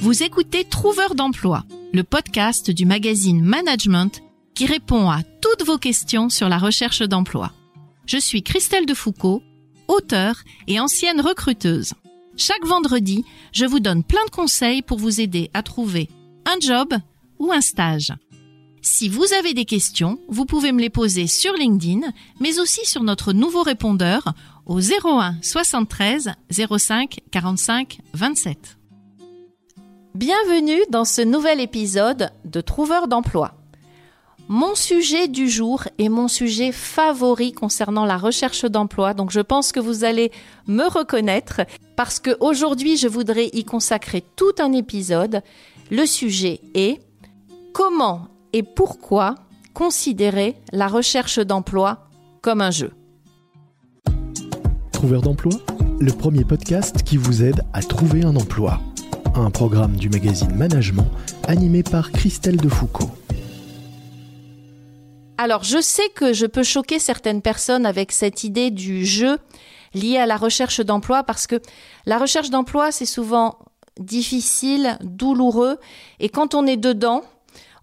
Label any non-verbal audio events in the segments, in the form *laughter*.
Vous écoutez Trouveur d'emploi, le podcast du magazine Management qui répond à toutes vos questions sur la recherche d'emploi. Je suis Christelle Defoucault, auteure et ancienne recruteuse. Chaque vendredi, je vous donne plein de conseils pour vous aider à trouver un job ou un stage. Si vous avez des questions, vous pouvez me les poser sur LinkedIn, mais aussi sur notre nouveau répondeur au 01 73 05 45 27. Bienvenue dans ce nouvel épisode de Trouveur d'emploi. Mon sujet du jour est mon sujet favori concernant la recherche d'emploi, donc je pense que vous allez me reconnaître parce que aujourd'hui je voudrais y consacrer tout un épisode. Le sujet est comment et pourquoi considérer la recherche d'emploi comme un jeu. Trouveur d'emploi, le premier podcast qui vous aide à trouver un emploi. Un programme du magazine Management animé par Christelle Defoucault. Alors, je sais que je peux choquer certaines personnes avec cette idée du jeu lié à la recherche d'emploi parce que la recherche d'emploi, c'est souvent difficile, douloureux, et quand on est dedans,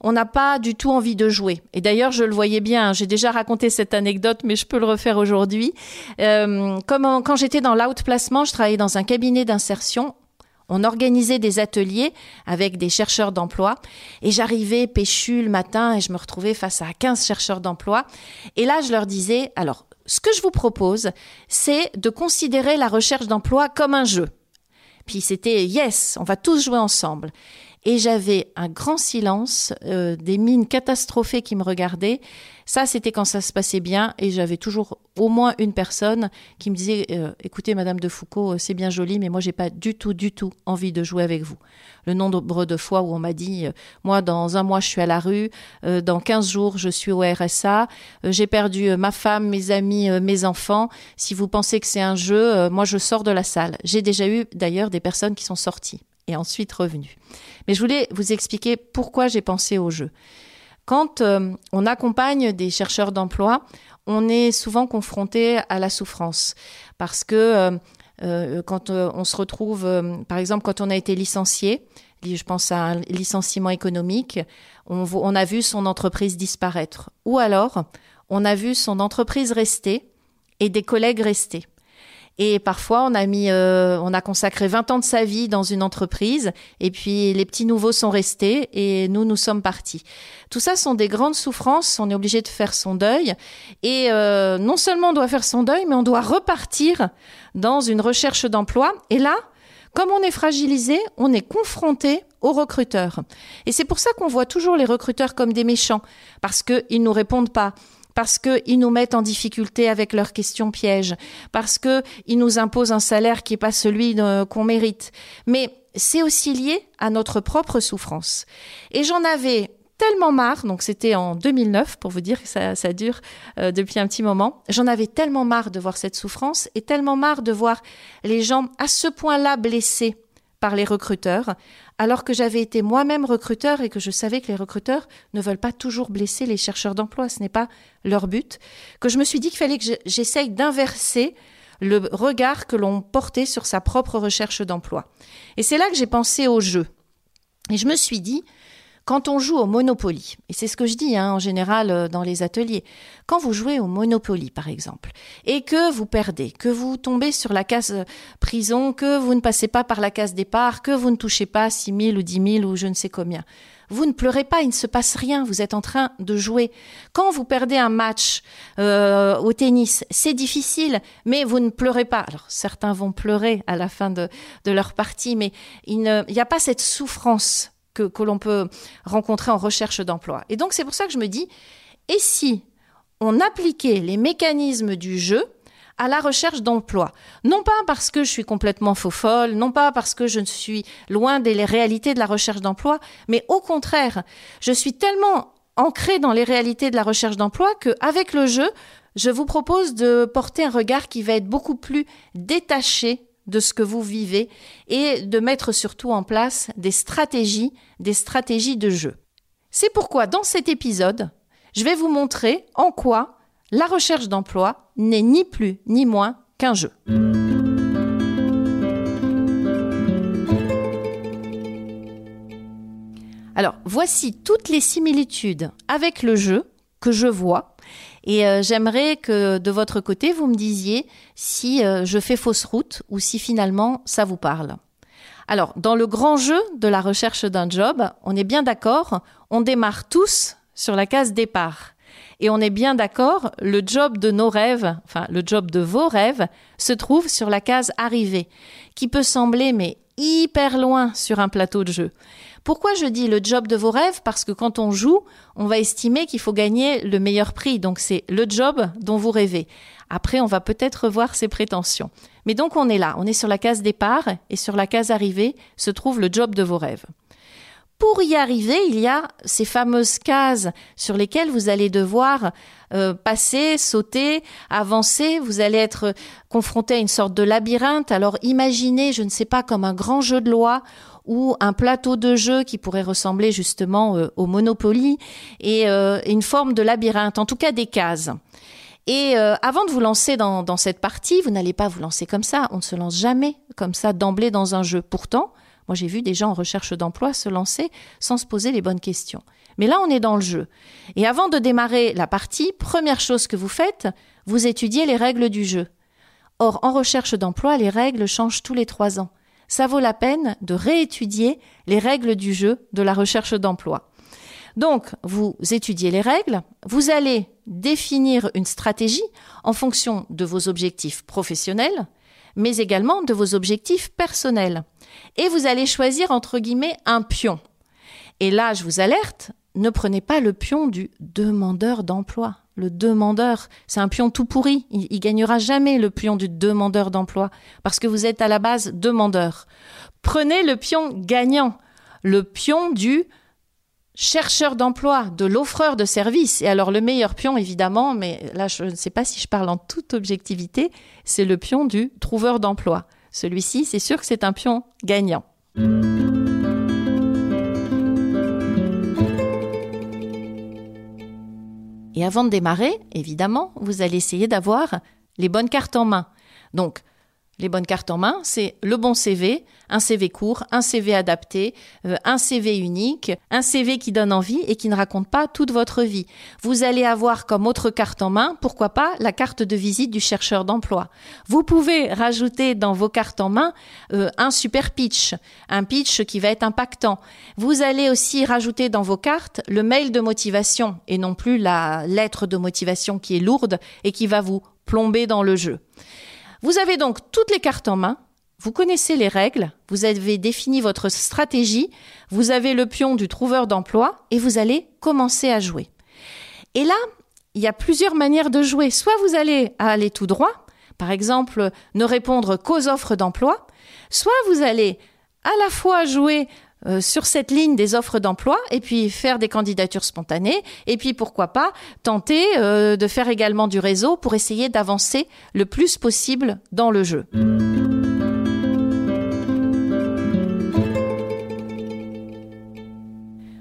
on n'a pas du tout envie de jouer. Et d'ailleurs, je le voyais bien, j'ai déjà raconté cette anecdote, mais je peux le refaire aujourd'hui. Euh, quand j'étais dans l'outplacement, je travaillais dans un cabinet d'insertion on organisait des ateliers avec des chercheurs d'emploi et j'arrivais péchu le matin et je me retrouvais face à 15 chercheurs d'emploi. Et là, je leur disais, alors, ce que je vous propose, c'est de considérer la recherche d'emploi comme un jeu. Puis c'était yes, on va tous jouer ensemble et j'avais un grand silence, euh, des mines catastrophées qui me regardaient. Ça, c'était quand ça se passait bien et j'avais toujours au moins une personne qui me disait euh, "Écoutez, Madame de Foucault, euh, c'est bien joli, mais moi, j'ai pas du tout, du tout envie de jouer avec vous." Le nombre de fois où on m'a dit "Moi, dans un mois, je suis à la rue, dans 15 jours, je suis au RSA, j'ai perdu ma femme, mes amis, mes enfants. Si vous pensez que c'est un jeu, moi, je sors de la salle." J'ai déjà eu d'ailleurs des personnes qui sont sorties et ensuite revenus. Mais je voulais vous expliquer pourquoi j'ai pensé au jeu. Quand euh, on accompagne des chercheurs d'emploi, on est souvent confronté à la souffrance parce que euh, euh, quand on se retrouve, par exemple, quand on a été licencié, je pense à un licenciement économique, on, on a vu son entreprise disparaître. Ou alors, on a vu son entreprise rester et des collègues rester. Et parfois, on a mis, euh, on a consacré 20 ans de sa vie dans une entreprise, et puis les petits nouveaux sont restés, et nous, nous sommes partis. Tout ça sont des grandes souffrances. On est obligé de faire son deuil, et euh, non seulement on doit faire son deuil, mais on doit repartir dans une recherche d'emploi. Et là, comme on est fragilisé, on est confronté aux recruteurs. Et c'est pour ça qu'on voit toujours les recruteurs comme des méchants, parce qu'ils nous répondent pas, parce qu'ils nous mettent en difficulté avec leurs questions pièges, parce qu'ils nous imposent un salaire qui n'est pas celui qu'on mérite. Mais c'est aussi lié à notre propre souffrance. Et j'en avais tellement marre, donc c'était en 2009 pour vous dire que ça, ça dure euh, depuis un petit moment, j'en avais tellement marre de voir cette souffrance et tellement marre de voir les gens à ce point-là blessés par les recruteurs, alors que j'avais été moi-même recruteur et que je savais que les recruteurs ne veulent pas toujours blesser les chercheurs d'emploi, ce n'est pas leur but, que je me suis dit qu'il fallait que j'essaye d'inverser le regard que l'on portait sur sa propre recherche d'emploi. Et c'est là que j'ai pensé au jeu. Et je me suis dit, quand on joue au Monopoly, et c'est ce que je dis hein, en général euh, dans les ateliers, quand vous jouez au Monopoly par exemple, et que vous perdez, que vous tombez sur la case euh, prison, que vous ne passez pas par la case départ, que vous ne touchez pas 6 000 ou 10 000 ou je ne sais combien, vous ne pleurez pas, il ne se passe rien, vous êtes en train de jouer. Quand vous perdez un match euh, au tennis, c'est difficile, mais vous ne pleurez pas. Alors certains vont pleurer à la fin de, de leur partie, mais il n'y a pas cette souffrance que, l'on peut rencontrer en recherche d'emploi. Et donc c'est pour ça que je me dis, et si on appliquait les mécanismes du jeu à la recherche d'emploi? Non pas parce que je suis complètement faux folle, non pas parce que je suis loin des réalités de la recherche d'emploi, mais au contraire, je suis tellement ancrée dans les réalités de la recherche d'emploi qu'avec le jeu, je vous propose de porter un regard qui va être beaucoup plus détaché de ce que vous vivez et de mettre surtout en place des stratégies, des stratégies de jeu. C'est pourquoi dans cet épisode, je vais vous montrer en quoi la recherche d'emploi n'est ni plus ni moins qu'un jeu. Alors, voici toutes les similitudes avec le jeu que je vois. Et euh, j'aimerais que de votre côté, vous me disiez si euh, je fais fausse route ou si finalement ça vous parle. Alors, dans le grand jeu de la recherche d'un job, on est bien d'accord, on démarre tous sur la case départ. Et on est bien d'accord, le job de nos rêves, enfin le job de vos rêves, se trouve sur la case arrivée, qui peut sembler mais hyper loin sur un plateau de jeu. Pourquoi je dis le job de vos rêves? Parce que quand on joue, on va estimer qu'il faut gagner le meilleur prix. Donc c'est le job dont vous rêvez. Après, on va peut-être revoir ses prétentions. Mais donc on est là, on est sur la case départ et sur la case arrivée se trouve le job de vos rêves. Pour y arriver, il y a ces fameuses cases sur lesquelles vous allez devoir euh, passer, sauter, avancer. Vous allez être confronté à une sorte de labyrinthe. Alors imaginez, je ne sais pas, comme un grand jeu de loi ou un plateau de jeu qui pourrait ressembler justement euh, au Monopoly et euh, une forme de labyrinthe, en tout cas des cases. Et avant de vous lancer dans cette partie, vous n'allez pas vous lancer comme ça. On ne se lance jamais comme ça d'emblée dans un jeu. Pourtant, moi, j'ai vu des gens en recherche d'emploi se lancer sans se poser les bonnes questions. Mais là, on est dans le jeu. Et avant de démarrer la partie, première chose que vous faites, vous étudiez les règles du jeu. Or, en recherche d'emploi, les règles changent tous les trois ans. Ça vaut la peine de réétudier les règles du jeu de la recherche d'emploi. Donc, vous étudiez les règles, vous allez définir une stratégie en fonction de vos objectifs professionnels, mais également de vos objectifs personnels. Et vous allez choisir entre guillemets un pion. Et là, je vous alerte, ne prenez pas le pion du demandeur d'emploi. Le demandeur, c'est un pion tout pourri. Il, il, gagnera jamais le pion du demandeur d'emploi parce que vous êtes à la base demandeur. Prenez le pion gagnant, le pion du chercheur d'emploi, de l'offreur de services. Et alors le meilleur pion, évidemment, mais là je ne sais pas si je parle en toute objectivité, c'est le pion du trouveur d'emploi. Celui-ci, c'est sûr que c'est un pion gagnant. Et avant de démarrer, évidemment, vous allez essayer d'avoir les bonnes cartes en main. Donc, les bonnes cartes en main, c'est le bon CV, un CV court, un CV adapté, euh, un CV unique, un CV qui donne envie et qui ne raconte pas toute votre vie. Vous allez avoir comme autre carte en main, pourquoi pas, la carte de visite du chercheur d'emploi. Vous pouvez rajouter dans vos cartes en main euh, un super pitch, un pitch qui va être impactant. Vous allez aussi rajouter dans vos cartes le mail de motivation et non plus la lettre de motivation qui est lourde et qui va vous plomber dans le jeu. Vous avez donc toutes les cartes en main, vous connaissez les règles, vous avez défini votre stratégie, vous avez le pion du trouveur d'emploi et vous allez commencer à jouer. Et là, il y a plusieurs manières de jouer. Soit vous allez aller tout droit, par exemple, ne répondre qu'aux offres d'emploi, soit vous allez à la fois jouer euh, sur cette ligne des offres d'emploi et puis faire des candidatures spontanées et puis pourquoi pas tenter euh, de faire également du réseau pour essayer d'avancer le plus possible dans le jeu.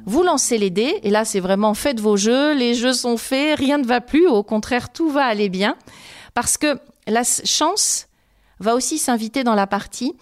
Vous lancez les dés et là c'est vraiment faites vos jeux, les jeux sont faits, rien ne va plus, au contraire tout va aller bien parce que la chance va aussi s'inviter dans la partie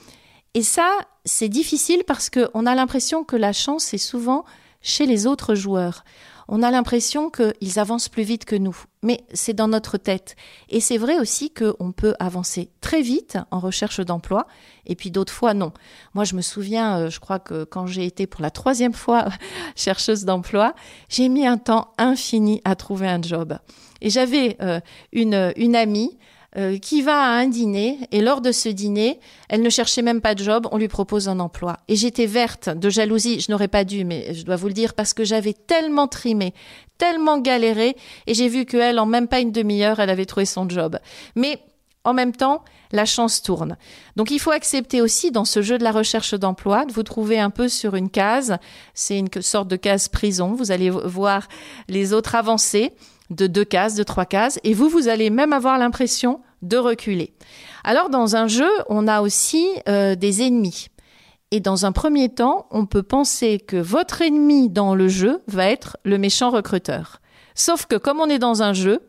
et ça, c'est difficile parce qu'on a l'impression que la chance est souvent chez les autres joueurs. On a l'impression qu'ils avancent plus vite que nous, mais c'est dans notre tête. Et c'est vrai aussi qu'on peut avancer très vite en recherche d'emploi, et puis d'autres fois non. Moi, je me souviens, euh, je crois que quand j'ai été pour la troisième fois *laughs* chercheuse d'emploi, j'ai mis un temps infini à trouver un job. Et j'avais euh, une, une amie euh, qui va à un dîner et lors de ce dîner, elle ne cherchait même pas de job, on lui propose un emploi. Et j'étais verte de jalousie, je n'aurais pas dû, mais je dois vous le dire parce que j'avais tellement trimé, tellement galéré et j'ai vu qu'elle, en même pas une demi-heure, elle avait trouvé son job. Mais en même temps, la chance tourne. Donc il faut accepter aussi dans ce jeu de la recherche d'emploi de vous trouver un peu sur une case. C'est une sorte de case prison. Vous allez voir les autres avancer de deux cases, de trois cases, et vous, vous allez même avoir l'impression de reculer. Alors dans un jeu, on a aussi euh, des ennemis. Et dans un premier temps, on peut penser que votre ennemi dans le jeu va être le méchant recruteur. Sauf que comme on est dans un jeu,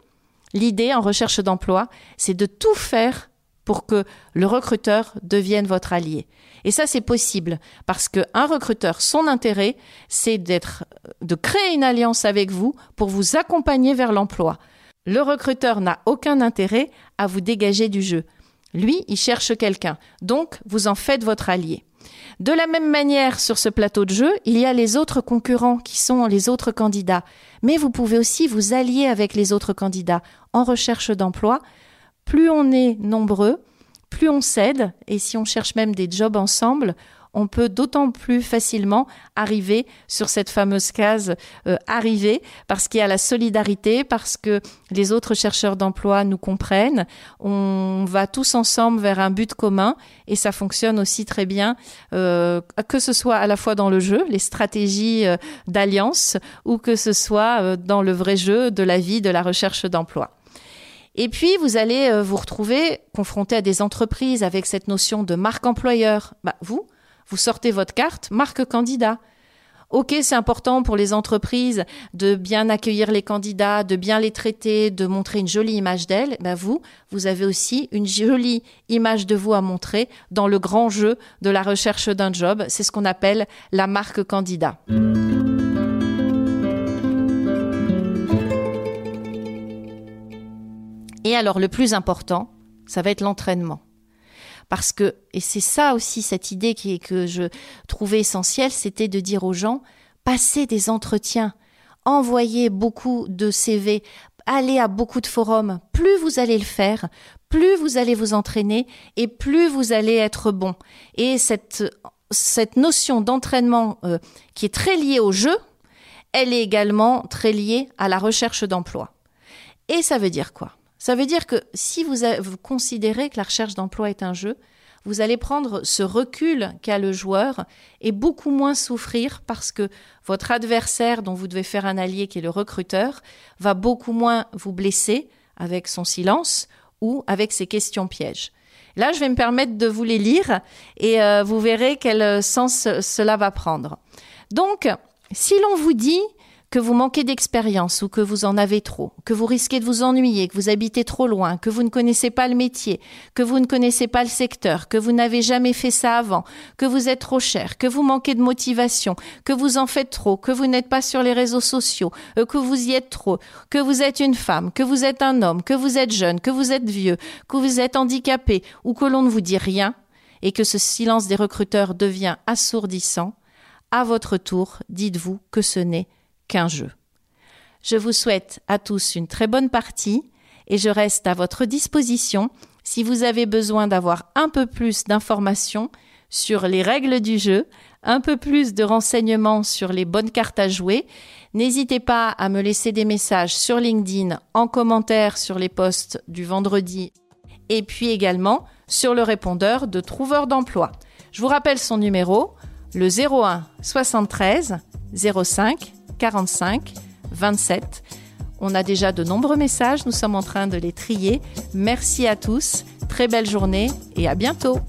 l'idée en recherche d'emploi, c'est de tout faire pour que le recruteur devienne votre allié. Et ça, c'est possible parce qu'un recruteur, son intérêt, c'est d'être, de créer une alliance avec vous pour vous accompagner vers l'emploi. Le recruteur n'a aucun intérêt à vous dégager du jeu. Lui, il cherche quelqu'un. Donc, vous en faites votre allié. De la même manière, sur ce plateau de jeu, il y a les autres concurrents qui sont les autres candidats. Mais vous pouvez aussi vous allier avec les autres candidats en recherche d'emploi. Plus on est nombreux, plus on s'aide, et si on cherche même des jobs ensemble, on peut d'autant plus facilement arriver sur cette fameuse case euh, arriver parce qu'il y a la solidarité, parce que les autres chercheurs d'emploi nous comprennent. On va tous ensemble vers un but commun et ça fonctionne aussi très bien, euh, que ce soit à la fois dans le jeu, les stratégies euh, d'alliance, ou que ce soit dans le vrai jeu de la vie, de la recherche d'emploi. Et puis, vous allez vous retrouver confronté à des entreprises avec cette notion de marque employeur. Bah, vous, vous sortez votre carte, marque candidat. Ok, c'est important pour les entreprises de bien accueillir les candidats, de bien les traiter, de montrer une jolie image d'elles. Ben vous, vous avez aussi une jolie image de vous à montrer dans le grand jeu de la recherche d'un job. C'est ce qu'on appelle la marque candidat. Et alors, le plus important, ça va être l'entraînement. Parce que, et c'est ça aussi cette idée que je trouvais essentielle, c'était de dire aux gens, passez des entretiens, envoyez beaucoup de CV, allez à beaucoup de forums. Plus vous allez le faire, plus vous allez vous entraîner et plus vous allez être bon. Et cette, cette notion d'entraînement euh, qui est très liée au jeu, elle est également très liée à la recherche d'emploi. Et ça veut dire quoi? Ça veut dire que si vous, considérez que la recherche d'emploi est un jeu, vous allez prendre ce recul qu'a le joueur et beaucoup moins souffrir parce que votre adversaire dont vous devez faire un allié qui est le recruteur va beaucoup moins vous blesser avec son silence ou avec ses questions pièges. Là, je vais me permettre de vous les lire et euh, vous verrez quel sens cela va prendre. Donc, si l'on vous dit que vous manquez d'expérience ou que vous en avez trop, que vous risquez de vous ennuyer, que vous habitez trop loin, que vous ne connaissez pas le métier, que vous ne connaissez pas le secteur, que vous n'avez jamais fait ça avant, que vous êtes trop cher, que vous manquez de motivation, que vous en faites trop, que vous n'êtes pas sur les réseaux sociaux, euh, que vous y êtes trop, que vous êtes une femme, que vous êtes un homme, que vous êtes jeune, que vous êtes vieux, que vous êtes handicapé ou que l'on ne vous dit rien et que ce silence des recruteurs devient assourdissant, à votre tour, dites-vous que ce n'est jeu. Je vous souhaite à tous une très bonne partie et je reste à votre disposition si vous avez besoin d'avoir un peu plus d'informations sur les règles du jeu, un peu plus de renseignements sur les bonnes cartes à jouer. N'hésitez pas à me laisser des messages sur LinkedIn en commentaire sur les posts du vendredi et puis également sur le répondeur de Trouveur d'emploi. Je vous rappelle son numéro, le 01 73 05 45 27. On a déjà de nombreux messages, nous sommes en train de les trier. Merci à tous, très belle journée et à bientôt.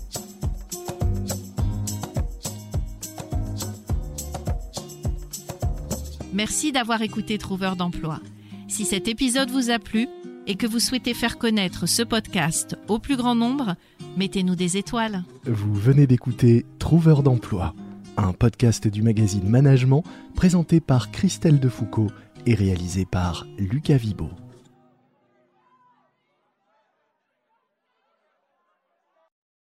Merci d'avoir écouté Trouveur d'emploi. Si cet épisode vous a plu et que vous souhaitez faire connaître ce podcast au plus grand nombre, mettez-nous des étoiles. Vous venez d'écouter Trouveur d'emploi un podcast du magazine Management présenté par Christelle Defoucault et réalisé par Lucas Vibo.